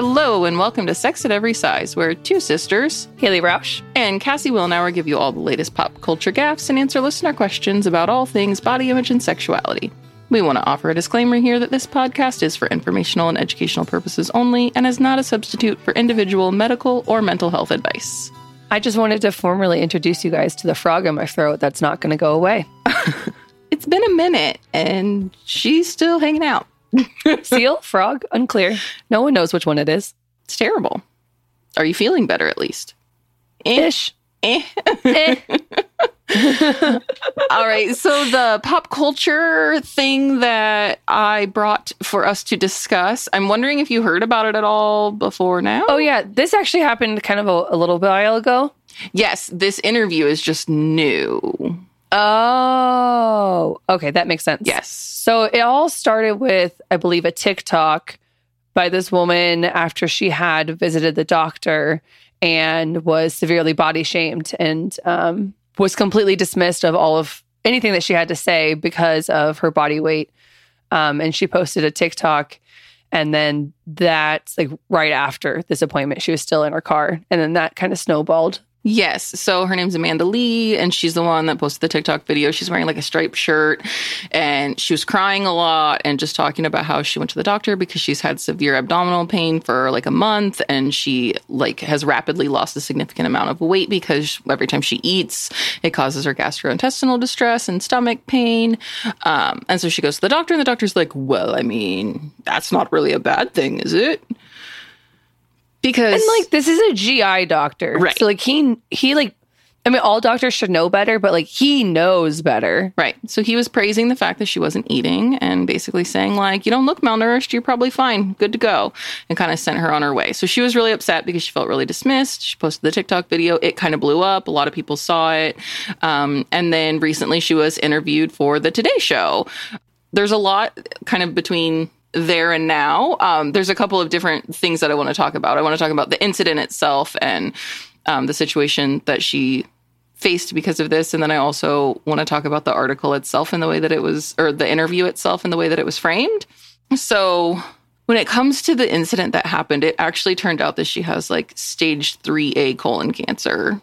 Hello, and welcome to Sex at Every Size, where two sisters, Haley Roush. and Cassie Willenauer give you all the latest pop culture gaffes and answer listener questions about all things body image and sexuality. We want to offer a disclaimer here that this podcast is for informational and educational purposes only and is not a substitute for individual medical or mental health advice. I just wanted to formally introduce you guys to the frog in my throat that's not going to go away. It's been a minute, and she's still hanging out. Seal, frog, unclear. No one knows which one it is. It's terrible. Are you feeling better at least? Eh. Ish. Eh. Eh. All right. So the pop culture thing that I brought for us to discuss, I'm wondering if you heard about it at all before now. Oh, yeah. This actually happened kind of a, a little while ago. yes. This interview is just new. Oh, okay. That makes sense. Yes. So it all started with, I believe, a TikTok by this woman after she had visited the doctor and was severely body shamed and um, was completely dismissed of all of anything that she had to say because of her body weight. Um, and she posted a TikTok. And then that's like right after this appointment, she was still in her car. And then that kind of snowballed. Yes. So her name's Amanda Lee, and she's the one that posted the TikTok video. She's wearing like a striped shirt, and she was crying a lot and just talking about how she went to the doctor because she's had severe abdominal pain for like a month, and she like has rapidly lost a significant amount of weight because every time she eats, it causes her gastrointestinal distress and stomach pain. Um, and so she goes to the doctor, and the doctor's like, "Well, I mean, that's not really a bad thing, is it?" Because And like this is a GI doctor. Right. So like he he like I mean all doctors should know better, but like he knows better. Right. So he was praising the fact that she wasn't eating and basically saying, like, you don't look malnourished. You're probably fine. Good to go. And kind of sent her on her way. So she was really upset because she felt really dismissed. She posted the TikTok video. It kind of blew up. A lot of people saw it. Um, and then recently she was interviewed for the Today Show. There's a lot kind of between there and now. Um, there's a couple of different things that I want to talk about. I want to talk about the incident itself and um, the situation that she faced because of this. And then I also want to talk about the article itself and the way that it was, or the interview itself and the way that it was framed. So when it comes to the incident that happened, it actually turned out that she has like stage 3A colon cancer.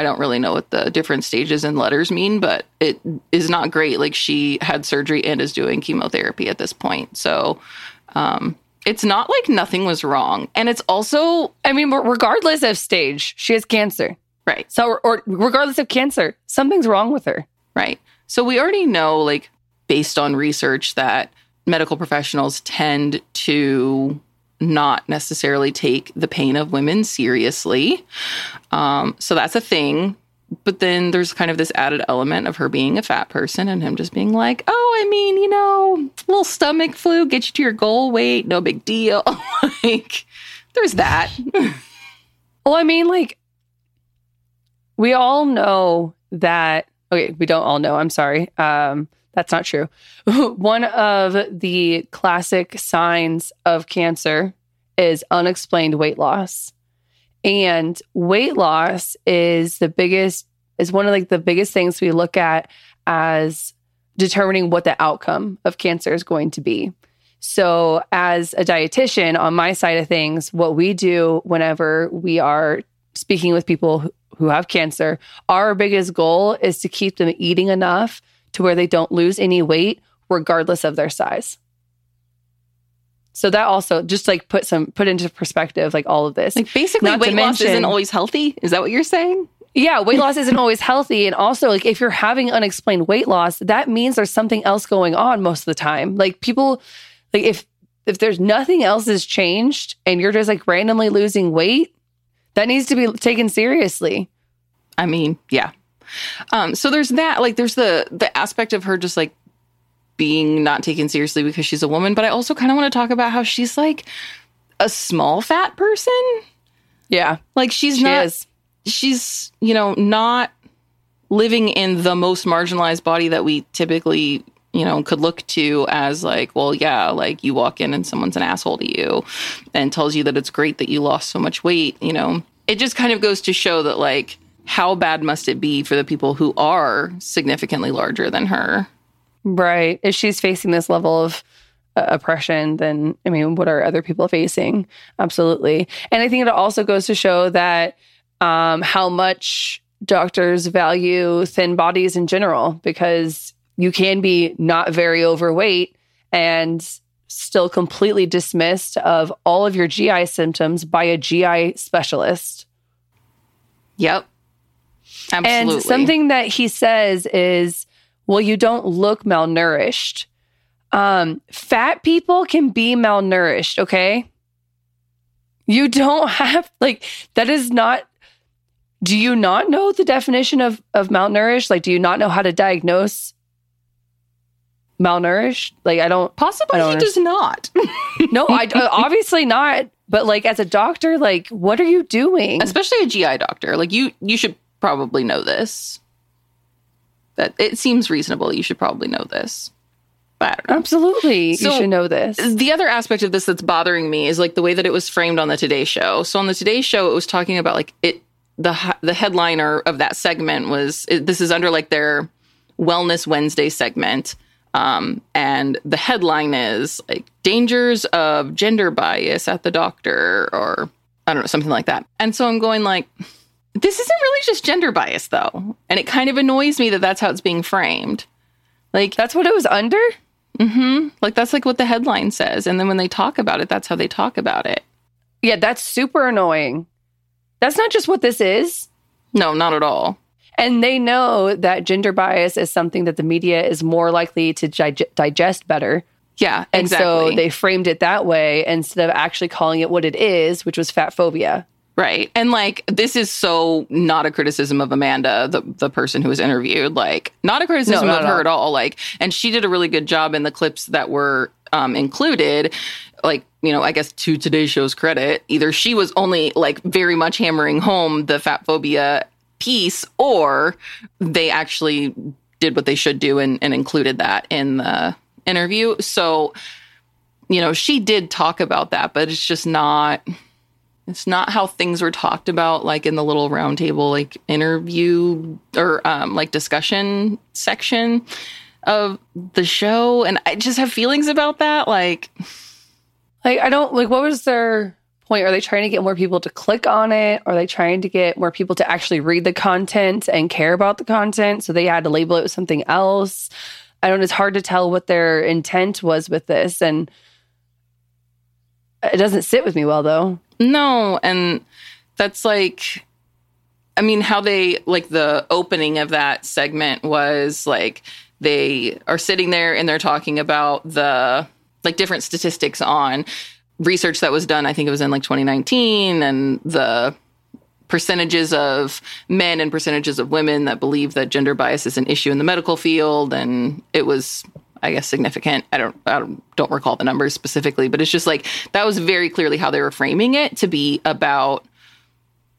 I don't really know what the different stages and letters mean, but it is not great. Like she had surgery and is doing chemotherapy at this point. So um, it's not like nothing was wrong. And it's also, I mean, regardless of stage, she has cancer. right. So or, or regardless of cancer, something's wrong with her. Right. So we already know, like, based on research, that medical professionals tend to not necessarily take the pain of women seriously. Um, so that's a thing. But then there's kind of this added element of her being a fat person and him just being like, oh, I mean, you know, little stomach flu, get you to your goal weight, no big deal. like, there's that. Well, I mean, like we all know that okay, we don't all know, I'm sorry. Um, that's not true. One of the classic signs of cancer is unexplained weight loss. And weight loss is the biggest is one of like the biggest things we look at as determining what the outcome of cancer is going to be. So, as a dietitian on my side of things, what we do whenever we are speaking with people who- have cancer, our biggest goal is to keep them eating enough to where they don't lose any weight, regardless of their size. So that also just like put some put into perspective like all of this. Like, basically, Not weight loss isn't always healthy. Is that what you're saying? Yeah, weight loss isn't always healthy. And also, like, if you're having unexplained weight loss, that means there's something else going on most of the time. Like, people, like, if, if there's nothing else has changed and you're just like randomly losing weight, that needs to be taken seriously. I mean, yeah. Um, so there's that. Like, there's the the aspect of her just like being not taken seriously because she's a woman. But I also kind of want to talk about how she's like a small fat person. Yeah, Like she's she not. is. She's you know not living in the most marginalized body that we typically you know could look to as like well yeah like you walk in and someone's an asshole to you and tells you that it's great that you lost so much weight you know it just kind of goes to show that like how bad must it be for the people who are significantly larger than her Right. If she's facing this level of uh, oppression, then I mean, what are other people facing? Absolutely. And I think it also goes to show that um, how much doctors value thin bodies in general, because you can be not very overweight and still completely dismissed of all of your GI symptoms by a GI specialist. Yep. Absolutely. And something that he says is, well, you don't look malnourished. Um, fat people can be malnourished, okay? You don't have like that is not do you not know the definition of of malnourished? Like do you not know how to diagnose malnourished? Like I don't possibly I don't he does not. No, I uh, obviously not, but like as a doctor, like what are you doing? Especially a GI doctor. Like you you should probably know this. That it seems reasonable. You should probably know this. But know. Absolutely. So- you should know this. The other aspect of this that's bothering me is like the way that it was framed on the Today Show. So on the Today Show, it was talking about like it. The the headliner of that segment was it, this is under like their Wellness Wednesday segment, um, and the headline is like dangers of gender bias at the doctor, or I don't know something like that. And so I'm going like, this isn't really just gender bias though, and it kind of annoys me that that's how it's being framed. Like That's what it was under? hmm Like that's like what the headline says, and then when they talk about it, that's how they talk about it. Yeah, that's super annoying. That's not just what this is. No, not at all. And they know that gender bias is something that the media is more likely to dig- digest better. Yeah, And exactly. so they framed it that way instead of actually calling it what it is, which was fat phobia. Right, and like this is so not a criticism of Amanda, the the person who was interviewed. Like not a criticism No, not of at her at all. Like, and she did a really good job in the clips that were um, included. Like, you know, I guess to today's show's credit, either she was only like very much hammering home the fat phobia piece, or they actually did what they should do and, and included that in the interview. So, you know, she did talk about that, but it's just not it's not how things were talked about like in the little roundtable like interview or um like discussion section of the show and I just have feelings about that like Like, I don't like what was their point? Are they trying to get more people to click on it? Are they trying to get more people to actually read the content and care about the content? So they had to label it with something else. I don't, it's hard to tell what their intent was with this. And it doesn't sit with me well, though. No, and that's like I mean how they like the opening of that segment was like they are sitting there and they're talking about the like different statistics on research that was done I think it was in like 2019 and the percentages of men and percentages of women that believe that gender bias is an issue in the medical field and it was I guess significant. I don't I don't, don't recall the numbers specifically, but it's just like that was very clearly how they were framing it to be about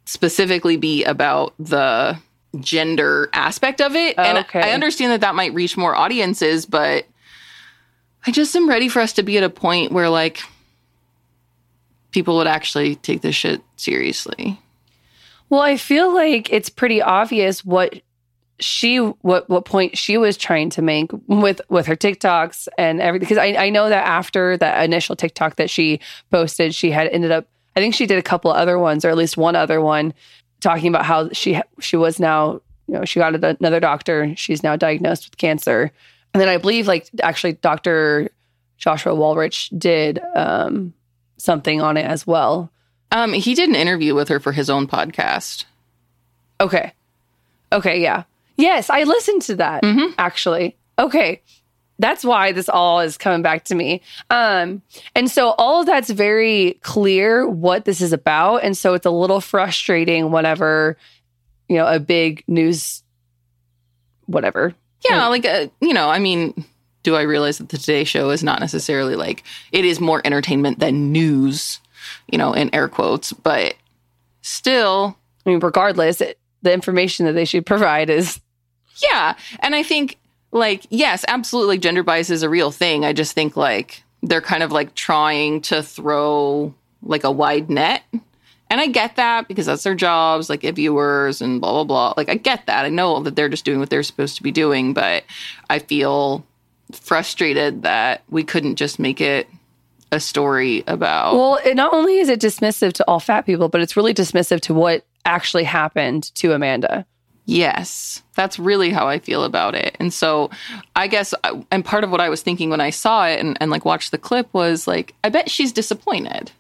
specifically be about the gender aspect of it. And Okay. I understand that that might reach more audiences, but I just am ready for us to be at a point where like people would actually take this shit seriously. Well, I feel like it's pretty obvious what she what what point she was trying to make with with her TikToks and everything because I, I know that after that initial TikTok that she posted, she had ended up I think she did a couple other ones or at least one other one talking about how she she was now you know she got another doctor she's now diagnosed with cancer and then I believe like actually Dr. Joshua Wolrich did um, something on it as well. Um, he did an interview with her for his own podcast. Okay. Okay, yeah. Yes, I listened to that Mhm. actually. Okay. That's why this all is coming back to me. Um and so all of that's very clear what this is about and so it's a little frustrating whenever you know a big news whatever. Yeah, like uh, you know, I mean, do I realize that the Today Show is not necessarily like it is more entertainment than news, you know, in air quotes, but still, I mean regardless, it, the information that they should provide is yeah. And I think like yes, absolutely gender bias is a real thing. I just think like they're kind of like trying to throw like a wide net. And I get that because that's their jobs, like get viewers and blah blah blah. Like I get that. I know that they're just doing what they're supposed to be doing, but I feel frustrated that we couldn't just make it a story about. Well, it not only is it dismissive to all fat people, but it's really dismissive to what actually happened to Amanda. Yes, that's really how I feel about it. And so I guess, and part of what I was thinking when I saw it and, and like watched the clip was like, I bet she's disappointed.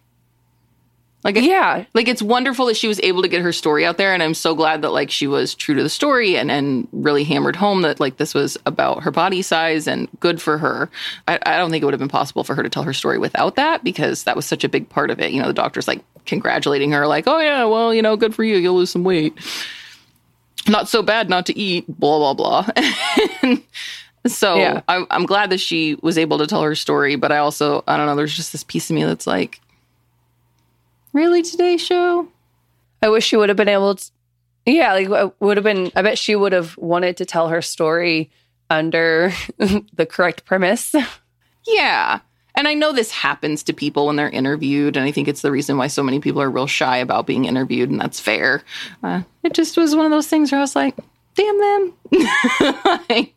Like, yeah, like it's wonderful that she was able to get her story out there. And I'm so glad that like she was true to the story and, and really hammered home that like this was about her body size and good for her. I, I don't think it would have been possible for her to tell her story without that because that was such a big part of it. You know, the doctor's like congratulating her, like, oh yeah, well, you know, good for you. You'll lose some weight not so bad not to eat, blah, blah, blah. so yeah. I, I'm glad that she was able to tell her story, but I also, I don't know, there's just this piece of me that's like, really today show? I wish she would have been able to, yeah, like would have been, I bet she would have wanted to tell her story under the correct premise. Yeah. And I know this happens to people when they're interviewed, and I think it's the reason why so many people are real shy about being interviewed, and that's fair. Uh, it just was one of those things where I was like, "Damn them!"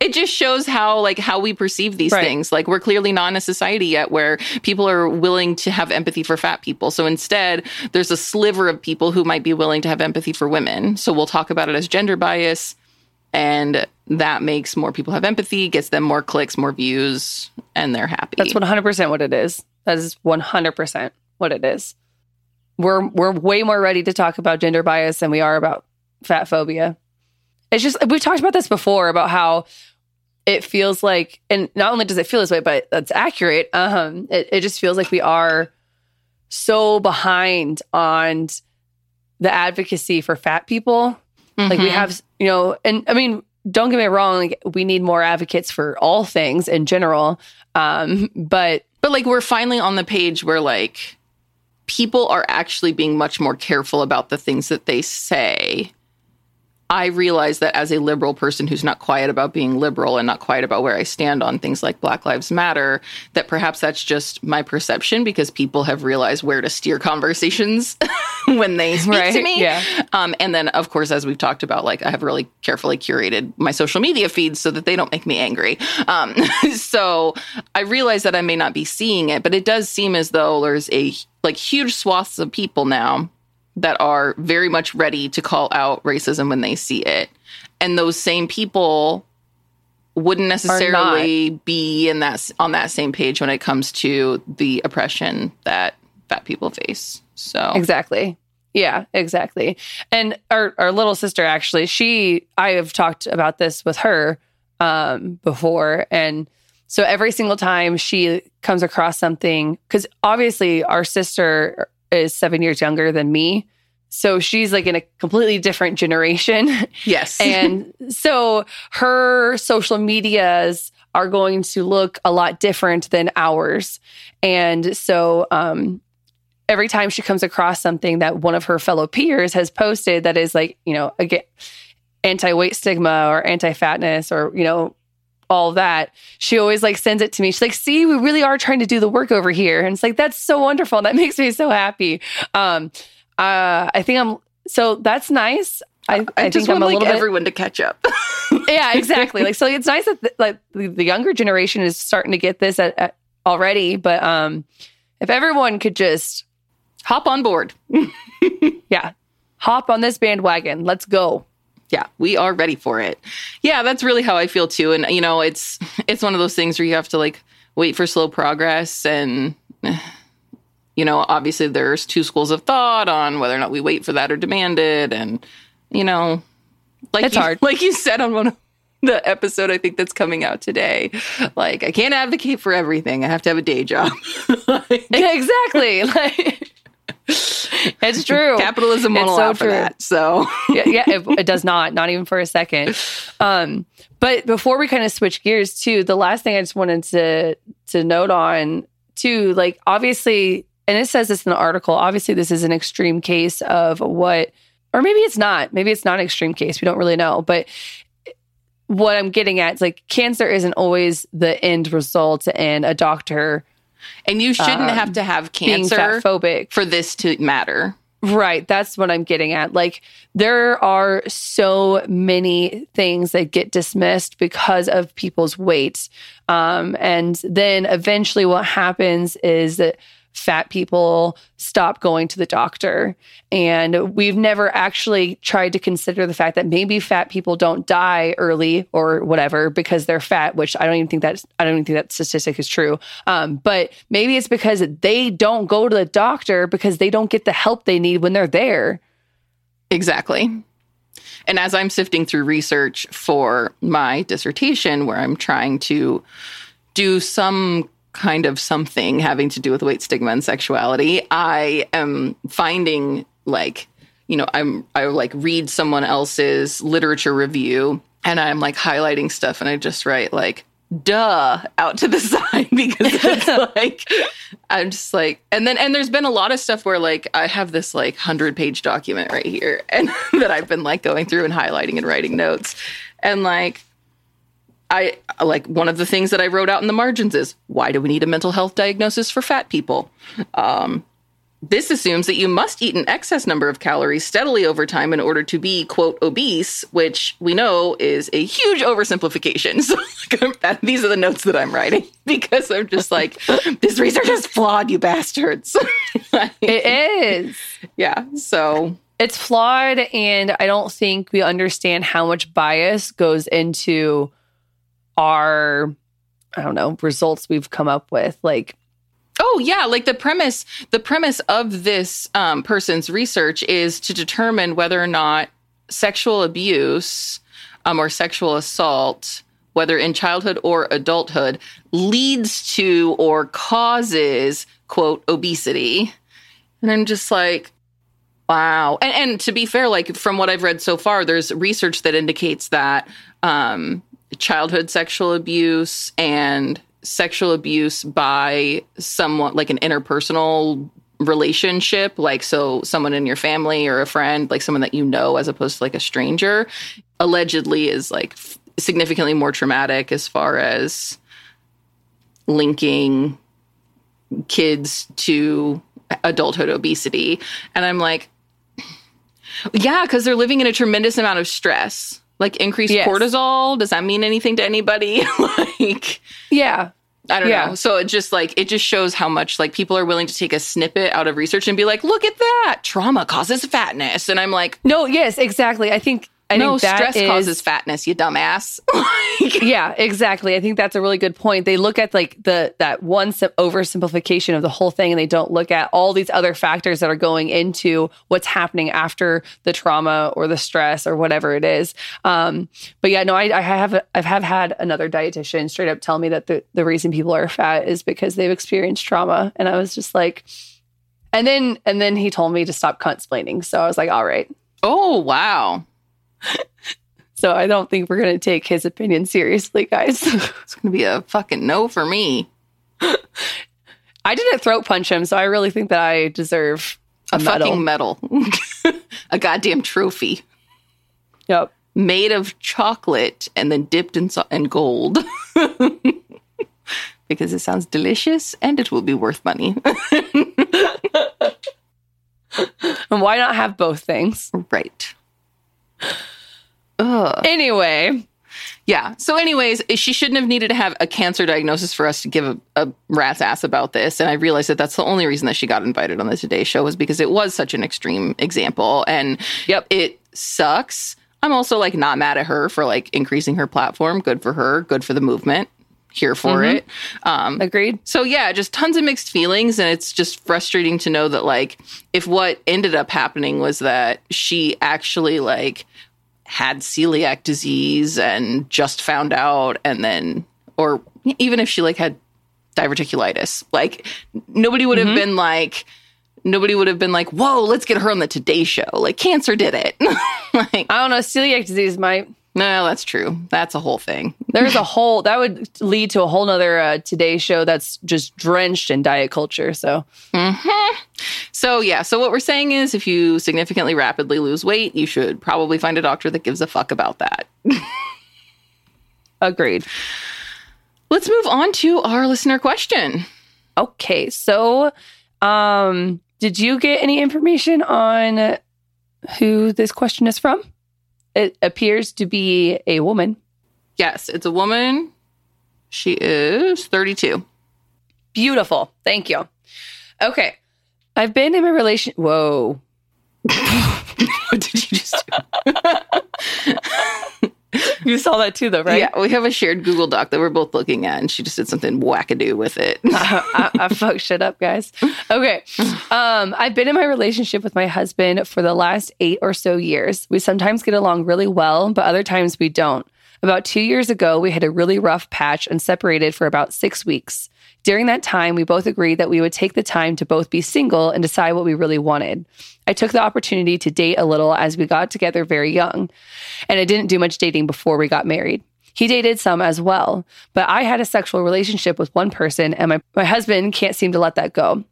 it just shows how like how we perceive these right. things. Like we're clearly not in a society yet where people are willing to have empathy for fat people. So instead, there's a sliver of people who might be willing to have empathy for women. So we'll talk about it as gender bias and that makes more people have empathy, gets them more clicks, more views, and they're happy. That's 100% what it is. That is 100% what it is. We're we're way more ready to talk about gender bias than we are about fat phobia. It's just we've talked about this before about how it feels like and not only does it feel this way, but that's accurate. Um it, it just feels like we are so behind on the advocacy for fat people Mm-hmm. Like we mm-hmm. have, you know, and I mean, don't get me wrong, like we need more advocates for all things in general. Um, but but like we're finally on the page where like people are actually being much more careful about the things that they say I realize that as a liberal person who's not quiet about being liberal and not quiet about where I stand on things like Black Lives Matter, that perhaps that's just my perception because people have realized where to steer conversations when they speak right? to me. Yeah. Um, and then, of course, as we've talked about, like I have really carefully curated my social media feeds so that they don't make me angry. Um, so I realize that I may not be seeing it, but it does seem as though there's a like huge swaths of people now that are very much ready to call out racism when they see it. And those same people wouldn't necessarily be in that on that same page when it comes to the oppression that fat people face. So Exactly. Yeah, exactly. And our our little sister actually, she I have talked about this with her um before and so every single time she comes across something cuz obviously our sister is seven years younger than me. So she's like in a completely different generation. Yes. and so her social medias are going to look a lot different than ours. And so um, every time she comes across something that one of her fellow peers has posted that is like, you know, again, anti weight stigma or anti fatness or, you know, all that. She always like sends it to me. She's like, see, we really are trying to do the work over here. And it's like, that's so wonderful. That makes me so happy. Um, uh, I think I'm, so that's nice. I, I, I just want like everyone to catch up. yeah, exactly. Like, so it's nice that the, like the, the, younger generation is starting to get this at, at already, but um, if everyone could just hop on board, yeah, hop on this bandwagon. Let's go yeah, we are ready for it. Yeah, that's really how I feel too. And you know, it's it's one of those things where you have to like wait for slow progress and you know, obviously there's two schools of thought on whether or not we wait for that or demand it and you know, like it's you, hard. like you said on one of the episode I think that's coming out today. Like I can't advocate for everything. I have to have a day job. like, exactly. Like it's true. Capitalism won't it's allow so for that. So yeah, yeah it, it, does not, not even for a second. Um, but before we kind of switch gears too, the last thing I just wanted to to note on too, like obviously, and it says this in the article. Obviously, this is an extreme case of what, or maybe it's not. Maybe it's not an extreme case. We don't really know, but what I'm getting at is like cancer isn't always the end result, and a doctor and you shouldn't um, have to have cancer phobic for this to matter. Right. That's what I'm getting at. Like, there are so many things that get dismissed because of people's weight. Um, and then eventually, what happens is that fat people stop going to the doctor. And we've never actually tried to consider the fact that maybe fat people don't die early or whatever because they're fat, which I don't even think that I don't even think that statistic is true. Um, but maybe it's because they don't go to the doctor because they don't get the help they need when they're there. Exactly. And as I'm sifting through research for my dissertation, where I'm trying to do some kind of something having to do with weight stigma and sexuality, I am finding like, you know, I'm I like read someone else's literature review and I'm like highlighting stuff and I just write like duh out to the side because it's like I'm just like and then and there's been a lot of stuff where like I have this like 100 page document right here and that I've been like going through and highlighting and writing notes. And like I like one of the things that I wrote out in the margins is why do we need a mental health diagnosis for fat people? Um, this assumes that you must eat an excess number of calories steadily over time in order to be, quote, obese, which we know is a huge oversimplification. So like, these are the notes that I'm writing because I'm just like, this research is flawed, you bastards. like, it is. Yeah. So it's flawed. And I don't think we understand how much bias goes into our I don't know, results we've come up with. Like Oh yeah, like the premise the premise of this um, person's research is to determine whether or not sexual abuse um, or sexual assault, whether in childhood or adulthood, leads to or causes quote obesity. And I'm just like, wow. And, and to be fair, like from what I've read so far, there's research that indicates that um, childhood sexual abuse and sexual abuse by someone like an interpersonal relationship like so someone in your family or a friend like someone that you know as opposed to like a stranger allegedly is like significantly more traumatic as far as linking kids to adulthood obesity. And i'm like yeah because they're living in a tremendous amount of stress like increased yes. cortisol does that mean anything to anybody like yeah I don't yeah. know. So it just like it just shows how much like people are willing to take a snippet out of research and be like, "Look at that. Trauma causes fatness." And I'm like, "No, yes, exactly. I think I no, stress is, causes fatness, you dumbass. yeah, exactly. I think that's a really good point. They look at like the that one oversimplification of the whole thing, and they don't look at all these other factors that are going into what's happening after the trauma or the stress or whatever it is. Um, but yeah, no, I, I have I have had another dietitian straight up tell me that the the reason people are fat is because they've experienced trauma, and I was just like, and then and then he told me to stop cunt splaining. So I was like, all right. Oh wow. So I don't think we're going to take his opinion seriously, guys. it's going to be a fucking no for me. I didn't throat punch him, so I really think that I deserve a, a medal. fucking medal, a goddamn trophy. Yep, made of chocolate and then dipped in, so- in gold. because it sounds delicious and it will be worth money. and why not have both things? Right. Ugh. Anyway. Yeah. So, anyways, she shouldn't have needed to have a cancer diagnosis for us to give a, a, rat's ass about this. And I realized that that's the only reason that she got invited on the Today Show was because it was such an extreme example. And yep, it sucks. I'm also like not mad at her for like increasing her platform. Good for her. Good for the movement. Here for mm-hmm. it. Um, Agreed. So yeah, just tons of mixed feelings, and it's just frustrating to know that like if what ended up happening was that she actually like had celiac disease and just found out and then or even if she like had diverticulitis like nobody would have mm-hmm. been like nobody would have been like whoa let's get her on the today show like cancer did it like i don't know celiac disease might no, that's true. That's a whole thing. There's a whole that would lead to a whole nother uh, Today Show that's just drenched in diet culture. So, mm-hmm. so yeah. So what we're saying is, if you significantly rapidly lose weight, you should probably find a doctor that gives a fuck about that. Agreed. Let's move on to our listener question. Okay, so um, did you get any information on who this question is from? It appears to be a woman. Yes, it's a woman. She is 32. Beautiful. Thank you. Okay. I've been in a relation. Whoa. what did you just do? you saw that too, though, right? Yeah, we have a shared Google Doc that we're both looking at, and she just did something wackadoo with it. I, I, I fuck shit up, guys. Okay. Um, I've been in my relationship with my husband for the last eight or so years. We sometimes get along really well, but other times we don't. About two years ago, we had a really rough patch and separated for about six weeks. During that time, we both agreed that we would take the time to both be single and decide what we really wanted. I took the opportunity to date a little as we got together very young, and I didn't do much dating before we got married. He dated some as well, but I had a sexual relationship with one person, and my, my husband can't seem to let that go.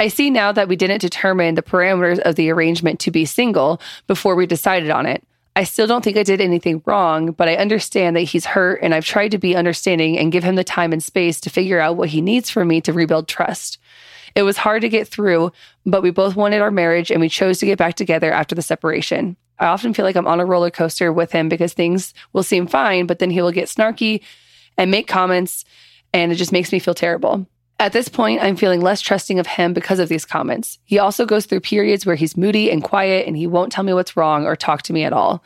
I see now that we didn't determine the parameters of the arrangement to be single before we decided on it. I still don't think I did anything wrong, but I understand that he's hurt and I've tried to be understanding and give him the time and space to figure out what he needs from me to rebuild trust. It was hard to get through, but we both wanted our marriage and we chose to get back together after the separation. I often feel like I'm on a roller coaster with him because things will seem fine, but then he will get snarky and make comments, and it just makes me feel terrible. At this point, I'm feeling less trusting of him because of these comments. He also goes through periods where he's moody and quiet and he won't tell me what's wrong or talk to me at all.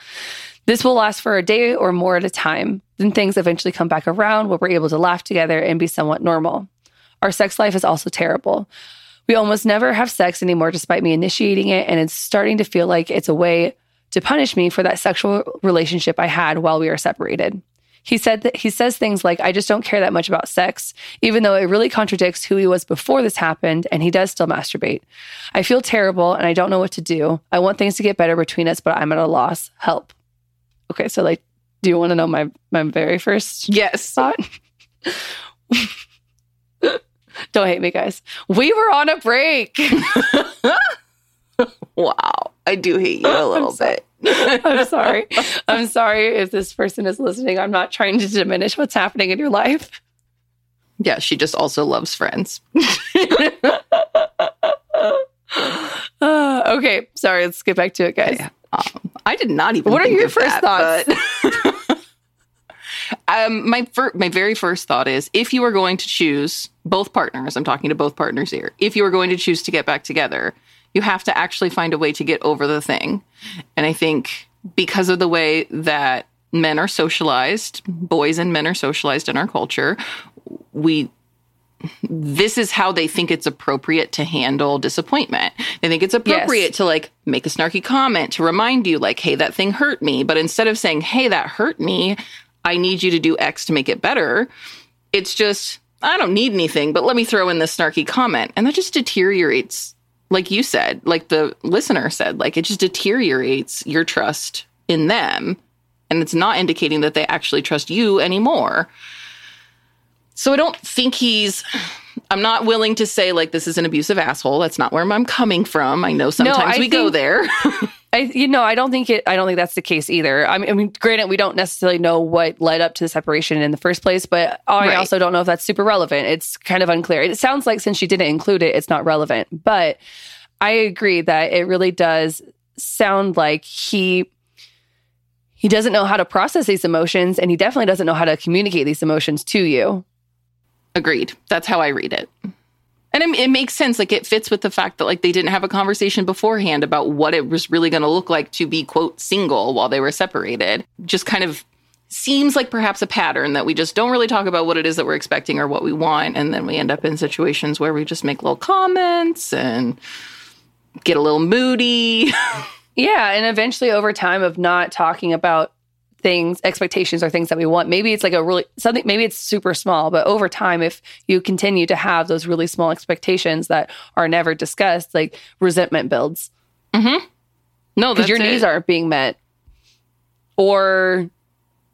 This will last for a day or more at a time. Then things eventually come back around where we're able to laugh together and be somewhat normal. Our sex life is also terrible. We almost never have sex anymore despite me initiating it, and it's starting to feel like it's a way to punish me for that sexual relationship I had while we were separated. He said that he says things like, I just don't care that much about sex, even though it really contradicts who he was before this happened, and he does still masturbate. I feel terrible and I don't know what to do. I want things to get better between us, but I'm at a loss. Help. Okay, so like, do you want to know my my very first yes. thought? don't hate me, guys. We were on a break. wow. I do hate you a little bit. I'm sorry. I'm sorry if this person is listening. I'm not trying to diminish what's happening in your life. Yeah, she just also loves friends. uh, okay, sorry. Let's get back to it, guys. Um, I did not even. What are your first that, thoughts? but- um, my fir- my very first thought is if you are going to choose both partners, I'm talking to both partners here. If you are going to choose to get back together, you have to actually find a way to get over the thing. And I think because of the way that men are socialized, boys and men are socialized in our culture, we this is how they think it's appropriate to handle disappointment. They think it's appropriate Yes. to like make a snarky comment to remind you, like, hey, that thing hurt me. But instead of saying, hey, that hurt me, I need you to do X to make it better, it's just, I don't need anything, but let me throw in this snarky comment. And that just deteriorates, like you said, like the listener said, like it just deteriorates your trust in them. And it's not indicating that they actually trust you anymore. So I don't think he's. I'm not willing to say like this is an abusive asshole. That's not where I'm coming from. I know sometimes I we go there. I, you know, I don't think it. I don't think that's the case either. I mean, I mean, granted, we don't necessarily know what led up to the separation in the first place, but I Right. also don't know if that's super relevant. It's kind of unclear. It sounds like since she didn't include it, it's not relevant. But I agree that it really does sound like he he doesn't know how to process these emotions, and he definitely doesn't know how to communicate these emotions to you. Agreed. That's how I read it. And it, it makes sense. Like it fits with the fact that like they didn't have a conversation beforehand about what it was really going to look like to be quote single while they were separated. Just kind of seems like perhaps a pattern that we just don't really talk about what it is that we're expecting or what we want, and then we end up in situations where we just make little comments and get a little moody. Yeah, and eventually over time of not talking about things, expectations or things that we want, maybe it's like a really something maybe it's super small, but over time if you continue to have those really small expectations that are never discussed, like resentment builds mm-hmm. no, because your it. needs aren't being met or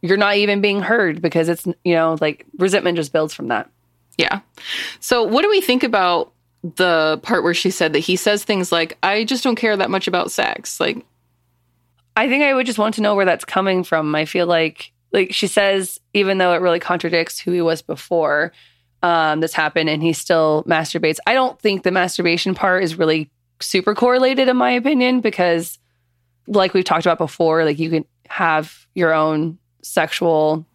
you're not even being heard because it's you know like resentment just builds from that. Yeah. So, what do we think about the part where she said that he says things like, I just don't care that much about sex? Like, I think I would just want to know where that's coming from. I feel like like she says, even though it really contradicts who he was before um, this happened, and he still masturbates. I don't think the masturbation part is really super correlated in my opinion because like we've talked about before, like you can have your own sexual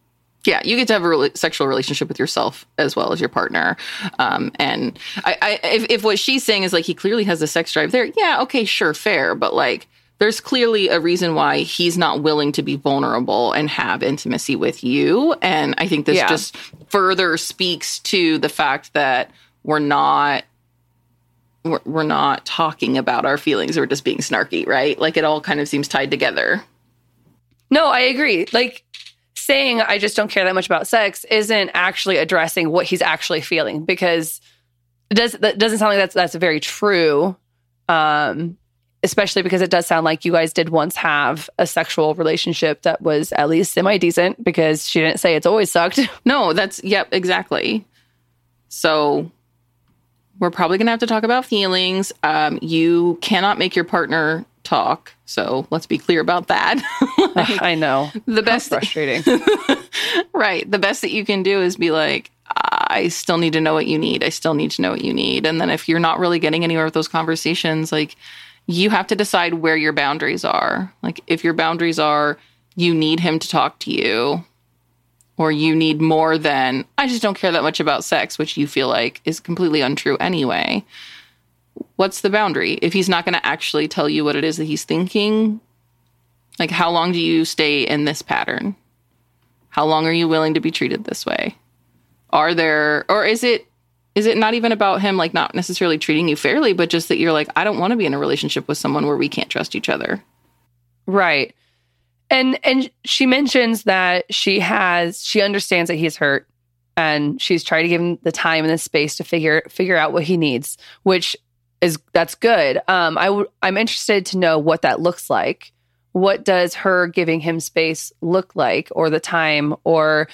yeah, you get to have a re- sexual relationship with yourself as well as your partner. Um, and I, I if, if what she's saying is like he clearly has a sex drive there, yeah, okay, sure, fair. But like, there's clearly a reason why he's not willing to be vulnerable and have intimacy with you. And I think this Yeah. just further speaks to the fact that we're not we're, we're not talking about our feelings we're just being snarky right like it all kind of seems tied together No, I agree. Like saying I just don't care that much about sex isn't actually addressing what he's actually feeling because it does that doesn't sound like that's that's very true. Um especially because it does sound like you guys did once have a sexual relationship that was at least semi decent because she didn't say it's always sucked. no that's yep exactly so we're probably gonna have to talk about feelings um, you cannot make your partner talk so let's be clear about that I know. the best Frustrating. right the best that you can do is be like i still need to know what you need i still need to know what you need and then if you're not really getting anywhere with those conversations like you have to decide where your boundaries are. Like if your boundaries are you need him to talk to you or you need more than i just don't care that much about sex which you feel like is completely untrue anyway. What's the boundary? If he's not going to actually tell you what it is that he's thinking like how long do you stay in this pattern? How long are you willing to be treated this way? Are there or is it is it not even about him like not necessarily treating you fairly, but just that you're like, I don't want to be in a relationship with someone where we can't trust each other. Right. And and she mentions that she has she understands that he's hurt and she's trying to give him the time and the space to figure figure out what he needs, which is that's good. Um I w- I'm interested to know what that looks like. What does her giving him space look like or the time or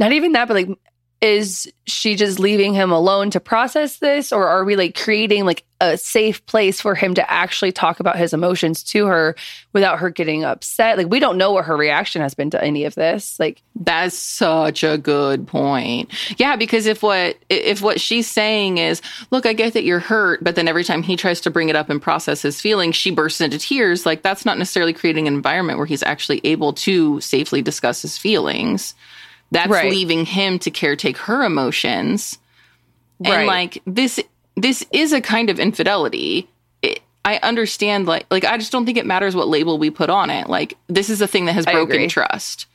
not even that but like is she just leaving him alone to process this or are we like creating like a safe place for him to actually talk about his emotions to her without her getting upset like we don't know what her reaction has been to any of this like That's such a good point. Yeah, because if what if what she's saying is, look, I get that you're hurt, but then every time he tries to bring it up and process his feelings, she bursts into tears, like that's not necessarily creating an environment where he's actually able to safely discuss his feelings. That's Right. leaving him to caretake her emotions. And like this this is a kind of infidelity. It, I understand like like I just don't think it matters what label we put on it. Like this is a thing that has broken trust.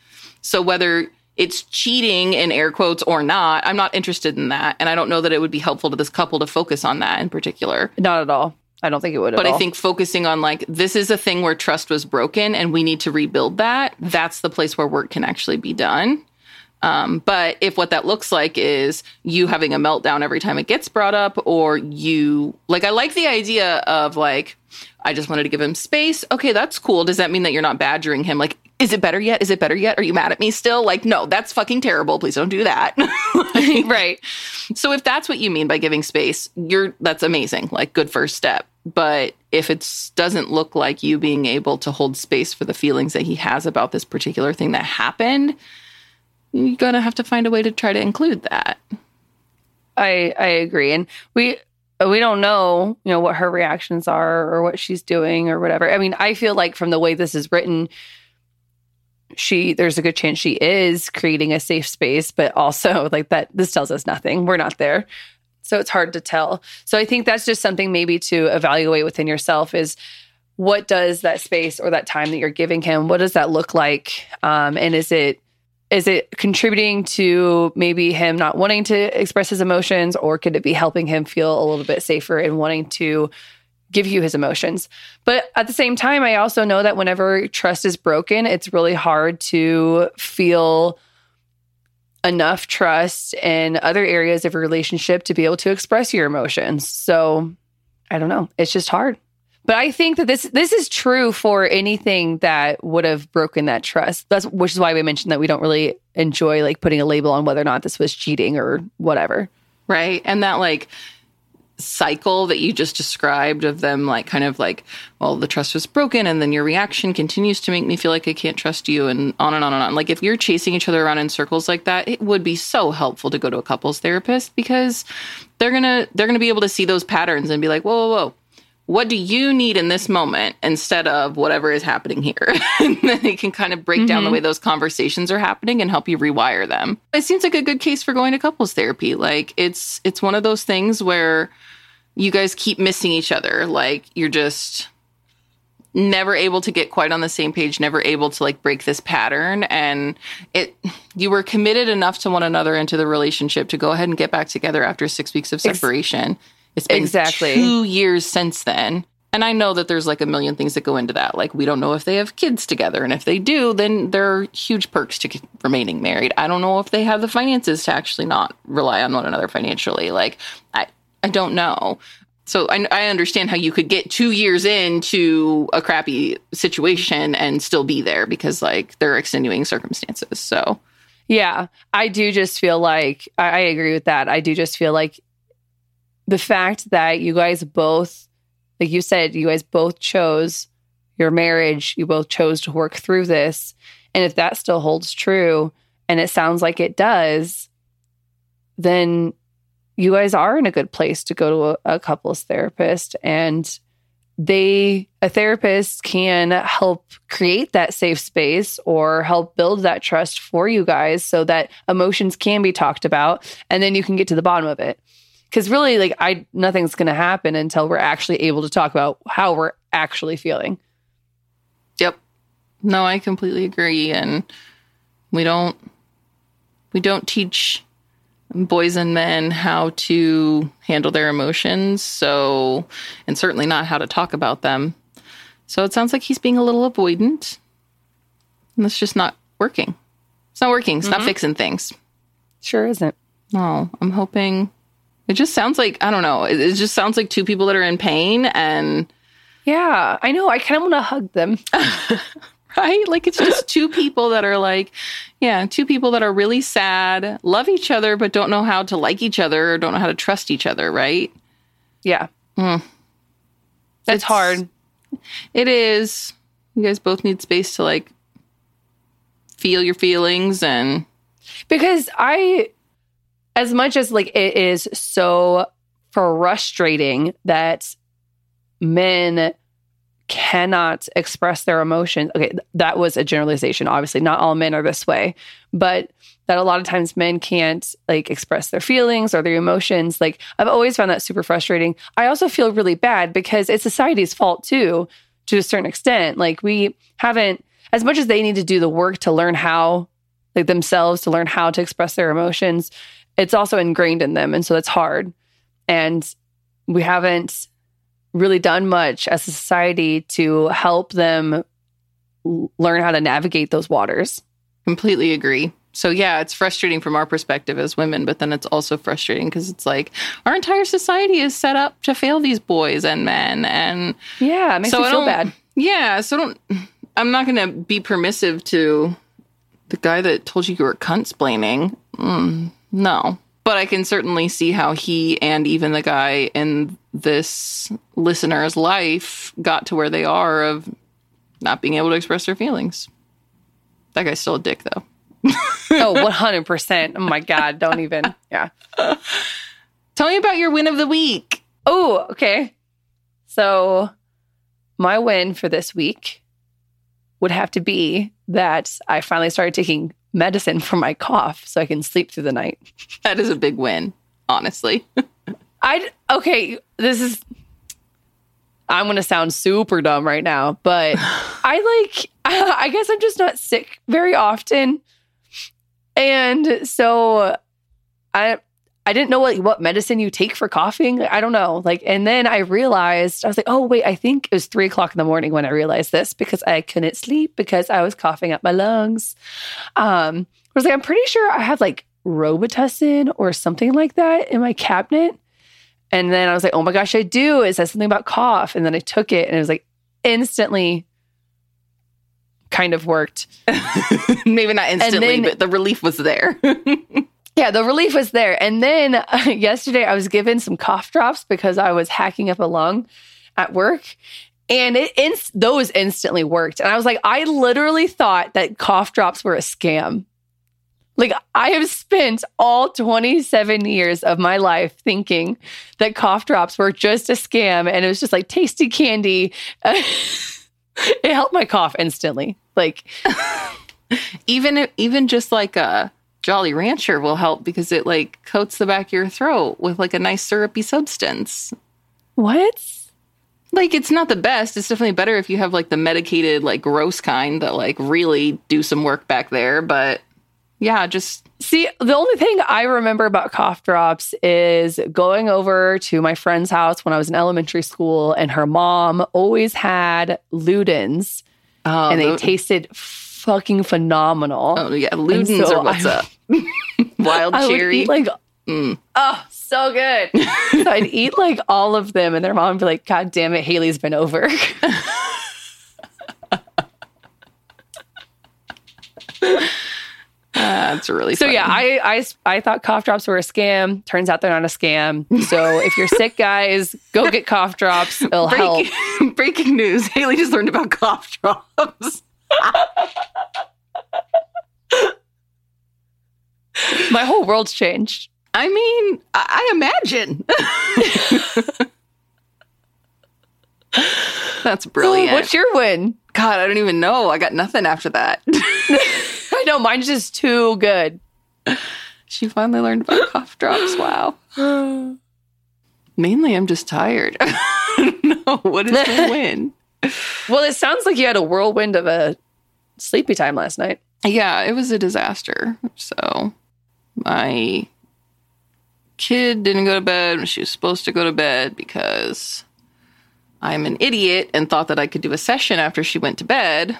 So whether it's cheating in air quotes or not, I'm not interested in that. And I don't know that it would be helpful to this couple to focus on that in particular. not at all i don't think it would But at I think focusing on like this is a thing where trust was broken and we need to rebuild that. That's the place where work can actually be done. Um, but if what that looks like is you having a meltdown every time it gets brought up, or you like, I like the idea of like, I just wanted to give him space. Okay, that's cool. Does that mean that you're not badgering him? Like, is it better yet? Is it better yet? Are you mad at me still? Like, no, that's fucking terrible. Please don't do that. Like, right so if that's what you mean by giving space, you're that's amazing. Like good first step. But if it doesn't look like you being able to hold space for the feelings that he has about this particular thing that happened, you're gonna have to find a way to try to include that. I I agree, and we we don't know you know what her reactions are or what she's doing or whatever. I mean, I feel like from the way this is written, she there's a good chance she is creating a safe space, but also like that this tells us nothing. We're not there. So it's hard to tell. So I think that's just something maybe to evaluate within yourself is what does that space or that time that you're giving him, what does that look like? Um, and is it is it contributing to maybe him not wanting to express his emotions or could it be helping him feel a little bit safer and wanting to give you his emotions? But at the same time i also know that whenever trust is broken it's really hard to feel enough trust in other areas of a relationship to be able to express your emotions. So i don't know. It's just hard but I think that this this is true for anything that would have broken that trust. That's which is why we mentioned that we don't really enjoy like putting a label on whether or not this was cheating or whatever. Right. And that like cycle that you just described of them like kind of like, well, the trust was broken and then your reaction continues to make me feel like I can't trust you and on and on and on. Like if you're chasing each other around in circles like that, it would be so helpful to go to a couples therapist because they're gonna they're gonna be able to see those patterns and be like, whoa, whoa, whoa. What do you need in this moment instead of whatever is happening here? and then it can kind of break mm-hmm. down the mm-hmm. way those conversations are happening and help you rewire them. It seems like a good case for going to couples therapy. Like it's it's one of those things where you guys keep missing each other. Like you're just never able to get quite on the same page, never able to like break this pattern. And it, you were committed enough to one another into the relationship to go ahead and get back together after six weeks of separation. It's been exactly two years since then. And I know that there's like a million things that go into that. Like, we don't know if they have kids together. And if they do, then there are huge perks to remaining married. I don't know if they have the finances to actually not rely on one another financially. Like, I, I don't know. So I, I understand how you could get two years into a crappy situation and still be there because like there are extenuating circumstances. So yeah, I do just feel like I, I agree with that. I do just feel like the fact that you guys both, like you said, you guys both chose your marriage, you both chose to work through this. And if that still holds true, and it sounds like it does, then you guys are in a good place to go to a, a couples therapist. And they a therapist can help create that safe space or help build that trust for you guys so that emotions can be talked about. And then you can get to the bottom of it because really like i nothing's going to happen until we're actually able to talk about how we're actually feeling yep no i completely agree and we don't we don't teach boys and men how to handle their emotions. So, and certainly not how to talk about them. So it sounds like he's being a little avoidant. And that's just not working. It's not working. It's mm-hmm. not fixing things. Sure isn't. No, I'm hoping. It just sounds like, I don't know. It, it just sounds like two people that are in pain and. Yeah, I know. I kind of want to hug them. right? Like it's just two people that are like, yeah, two people that are really sad, love each other, but don't know how to like each other or don't know how to trust each other, right? Yeah. Mm. That's it's, hard. It is. You guys both need space to like feel your feelings and. Because I, as much as like it is so frustrating that men cannot express their emotions. Okay, that was a generalization. Obviously, not all men are this way, but that a lot of times men can't like express their feelings or their emotions. Like I've always found that super frustrating. I also feel really bad because it's society's fault too, to a certain extent. Like we haven't as much as they need to do the work to learn how like themselves to learn how to express their emotions, it's also ingrained in them and so it's hard. And we haven't really done much as a society to help them learn how to navigate those waters. Completely agree. So yeah, it's frustrating from our perspective as women, but then it's also frustrating because it's like our entire society is set up to fail these boys and men, and yeah, it makes so me feel bad. Yeah, so don't. I'm not going to be permissive to the guy that told you you were cunt splaining. Mm, no, but I can certainly see how he and even the guy in this listener's life got to where they are of not being able to express their feelings. That guy's still a dick, though. oh, 100%. Oh my God. Don't even. Yeah. Tell me about your win of the week. Oh, okay. So, my win for this week would have to be that I finally started taking medicine for my cough so I can sleep through the night. That is a big win, honestly. I okay, this is I'm going to sound super dumb right now, but I like I guess I'm just not sick very often. And so I I didn't know what what medicine you take for coughing. I don't know. Like, and then I realized I was like, oh wait, I think it was three o'clock in the morning when I realized this because I couldn't sleep because I was coughing up my lungs. Um, I was like, I'm pretty sure I have like Robitussin or something like that in my cabinet. And then I was like, oh my gosh, I do. It says something about cough. And then I took it and it was like instantly kind of worked. Maybe not instantly, then, but the relief was there. yeah, the relief was there. And then uh, yesterday I was given some cough drops because I was hacking up a lung at work. And it those instantly worked. And I was like, I literally thought that cough drops were a scam. Like I have spent all 27 years of my life thinking that cough drops were just a scam and it was just like tasty candy. it helped my cough instantly. Like even even just like a Jolly Rancher will help because it like coats the back of your throat with like a nice syrupy substance. what? Like it's not the best. It's definitely better if you have like the medicated like gross kind that like really do some work back there, but yeah, just See, the only thing I remember about cough drops is going over to my friend's house when I was in elementary school, and her mom always had Ludens, oh, and they the- tasted fucking phenomenal. Oh yeah, Ludens so are what's I- up. Wild I cherry. eat like, Mm. oh, so good. so I'd eat like all of them, and their mom would be like, "God damn it, Haley's been over." That's really So funny. yeah, I, I I thought cough drops were a scam. Turns out they're not a scam. So if you're sick, guys, go get cough drops. It'll help. Breaking news. Haley just learned about cough drops. My whole world's changed. I mean, I, imagine. That's oh, brilliant. What's your win? God, I don't even know. I got nothing after that. I know mine's just too good. she finally learned about cough drops. Wow. Mainly, I'm just tired. no, what is the win? Well, it sounds like you had a whirlwind of a sleepy time last night. Yeah, it was a disaster. So, my kid didn't go to bed when she was supposed to go to bed because I'm an idiot and thought that I could do a session after she went to bed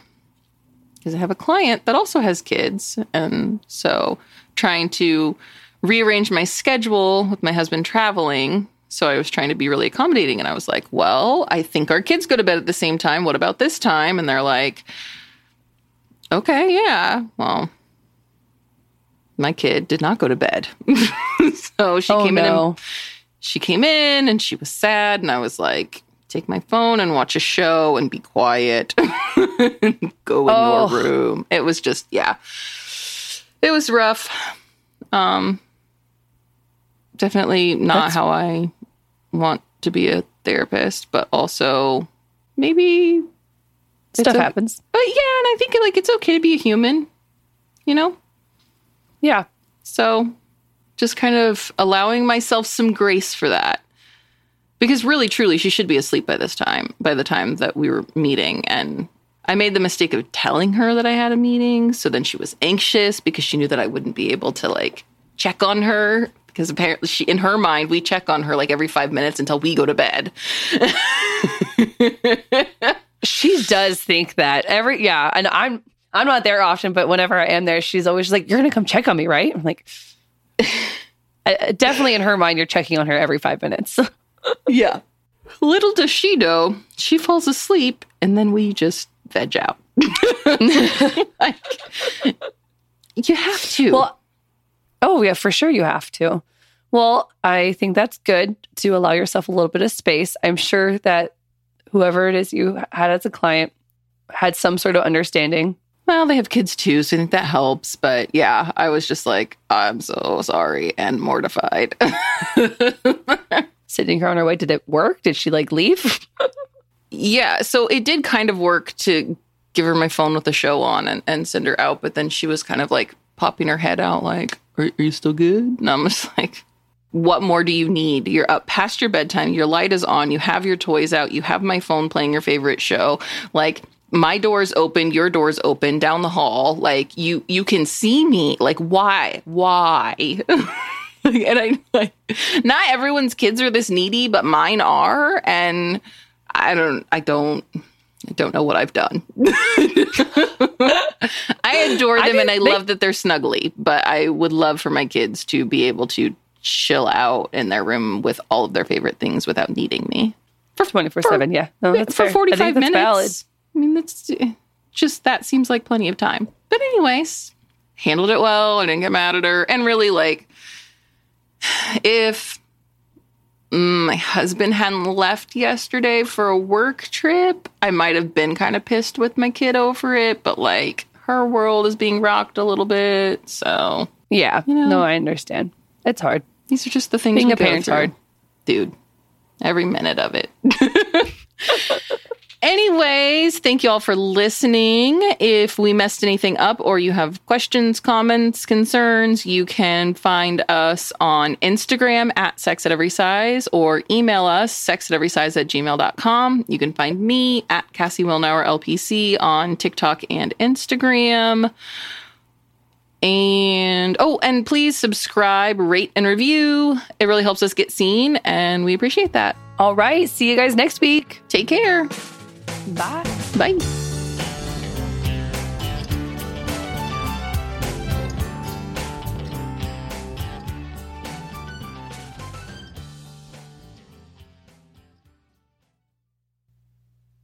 because I have a client that also has kids. And so, trying to rearrange my schedule with my husband traveling. So, I was trying to be really accommodating. And I was like, well, I think our kids go to bed at the same time. What about this time? And they're like, okay, yeah. Well, my kid did not go to bed. so she oh came in and she came in and she was sad and I was like, take my phone and watch a show and be quiet. Go in Oh. your room. It was just yeah. It was rough. Um definitely not That's- how I want to be a therapist, but also maybe Stuff a- happens. but yeah, and I think like it's okay to be a human, you know? Yeah. So just kind of allowing myself some grace for that. Because really, truly, she should be asleep by this time, by the time that we were meeting. And I made the mistake of telling her that I had a meeting. So then she was anxious because she knew that I wouldn't be able to like check on her. Because apparently, she, in her mind, we check on her like every five minutes until we go to bed. She does think that every yeah, and I'm I'm not there often, but whenever I am there, she's always like, "You're gonna come check on me, right?" I'm like, definitely in her mind, you're checking on her every five minutes. Yeah. Little does she know, she falls asleep and then we just veg out. like, you have to. well, oh yeah, for sure you have to. Well, I think that's good to allow yourself a little bit of space. I'm sure that whoever it is you had as a client had some sort of understanding. well, they have kids too, so I think that helps. But yeah, I was just like, I'm so sorry and mortified. Sitting her on her way. Did it work? Did she like leave? yeah, so it did kind of work to give her my phone with the show on and, and send her out. But then she was kind of like popping her head out, like, Are, are you still good? And I'm just like, What more do you need? You're up past your bedtime. Your light is on. You have your toys out. You have my phone playing your favorite show. Like, my door's open, your door's open down the hall. Like you you can see me. Like why? Why? and I like not everyone's kids are this needy, but mine are and I don't I don't I don't know what I've done. I adore I them and I didn't think- love that they're snuggly, but I would love for my kids to be able to chill out in their room with all of their favorite things without needing me. For 24 7. Yeah. No, that's for fair. I 45 think that's minutes. valid. I mean, that's eh, just that seems like plenty of time. But, anyways, handled it well. I didn't get mad at her. And really, like, if Mm, my husband hadn't left yesterday for a work trip, I might have been kind of pissed with my kid over it. But, like, her world is being rocked a little bit. So Yeah. know. No, I understand. It's hard. these are just the things Being a parent's hard. dude. Every minute of it. Anyways, thank you all for listening. If we messed anything up or you have questions, comments, concerns, you can find us on Instagram at sex at every size or email us sex at every size at gmail.com. You can find me at Cassie Wilnauer LPC on TikTok and Instagram. And oh, and please subscribe, rate, and review. It really helps us get seen, and we appreciate that. All right. See you guys next week. Take care. Bye. Bye.